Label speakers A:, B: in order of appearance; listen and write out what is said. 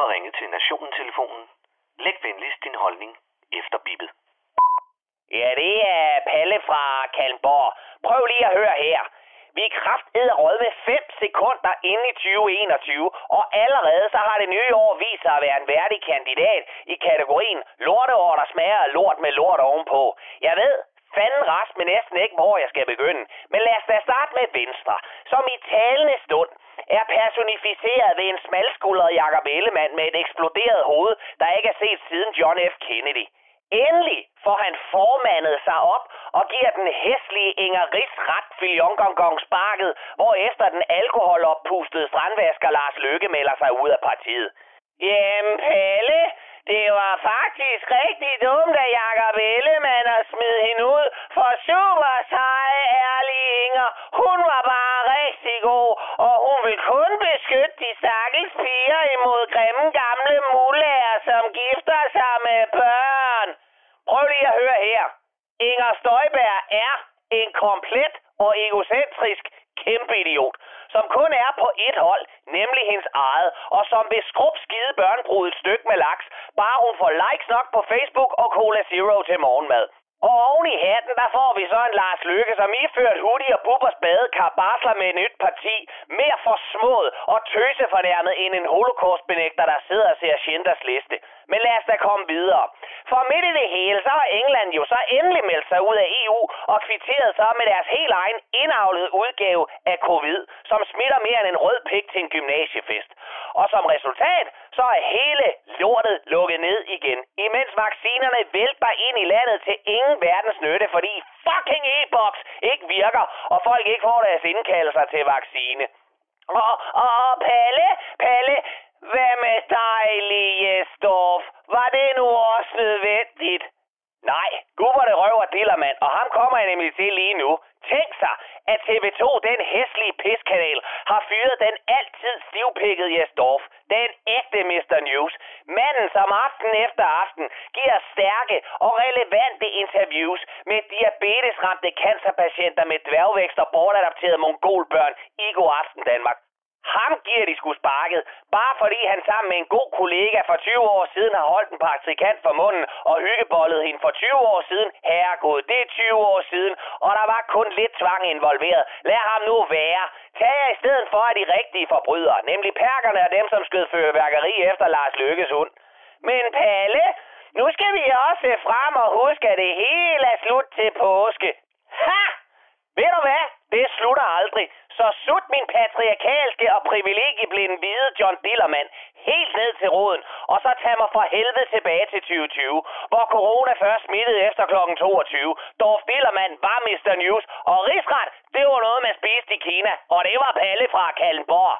A: har ringet til Nationen-telefonen. Læg venligst din holdning efter bippet.
B: Ja, det er Palle fra Kalmborg. Prøv lige at høre her. Vi er kraftedet råd med 5 sekunder inde i 2021, og allerede så har det nye år vist sig at være en værdig kandidat i kategorien lorteår, der smager af lort med lort ovenpå. Jeg ved, fanden rest med næsten ikke, hvor jeg skal begynde. Men lad os da starte med Venstre, som i talende stund personificeret ved en smalskuldret Jacob Ellemann med et eksploderet hoved, der ikke er set siden John F. Kennedy. Endelig får han formandet sig op og giver den hæslige Inger Ritz ret filionggongong sparket, hvor efter den alkoholoppustede strandvasker Lars Løkke melder sig ud af partiet. Jamen Pelle, det var faktisk rigtig dumt af Jacob Ellemann at smide hende ud, for super seje, ærlige Inger, hun var bare rigtig god, og hun vil kun beskytte de stakkels piger imod grimme gamle mullager, som gifter sig med børn. Prøv lige at høre her. Inger Støjberg er en komplet og egocentrisk kæmpe idiot, som kun er på et hold, nemlig hendes eget, og som vil skrub skide børnebrudet et stykke med laks, bare hun får likes nok på Facebook og Cola Zero til morgenmad. Og oven i hatten, der får vi så en Lars Lykke, som iført hoodie og bubbers badekar barsler med et nyt parti, mere forsmået og tøsefornærmet end en holocaustbenægter, der sidder og ser Schindlers liste. Men lad os da komme videre. For midt i det hele, så har England jo så endelig meldt sig ud af EU og kvitteret så med deres helt egen indavlede udgave af covid, som smitter mere end en rød pik til en gymnasiefest. Og som resultat, så er hele lortet lukket ned igen, imens vaccinerne vælter ind i landet til ingen verdens nytte, fordi fucking e-boks ikke virker, og folk ikke får deres indkaldelser til vaccine. Og, og, og Palle, Palle, hvad med dig, Liesdorf? Var det nu også nødvendigt? Nej, gubberne det røver dillermand, og ham kommer jeg nemlig til lige nu. Tænk sig, at TV2, den hæslige piskanal, har fyret den altid stivpikkede Jesdorf. Den ægte Mr. News. Manden, som aften efter aften giver stærke og relevante interviews med diabetesramte cancerpatienter med dværgvækst og bortadapterede mongolbørn i God Aften Danmark. Ham giver de sgu sparket, bare fordi han sammen med en god kollega for 20 år siden har holdt en praktikant for munden og hyggebollet hende for 20 år siden. Herregud, det er 20 år siden, og der var kun lidt tvang involveret. Lad ham nu være. Tag jer i stedet for af de rigtige forbrydere, nemlig perkerne og dem, som skød fyrværkeri efter Lars Lykkes hund. Men Palle, nu skal vi også se frem og huske, at det hele er slut til påske. Ha! Ved du hvad? Det slutter aldrig. Så sut min patriarkalske og privilegieblinde hvide John Dillermand helt ned til roden, og så tag mig for helvede tilbage til 2020, hvor corona først smittede efter kl. 22. Dorf Dillermand var Mr. News, og rigsret, det var noget, man spiste i Kina, og det var Palle fra Kallenborg.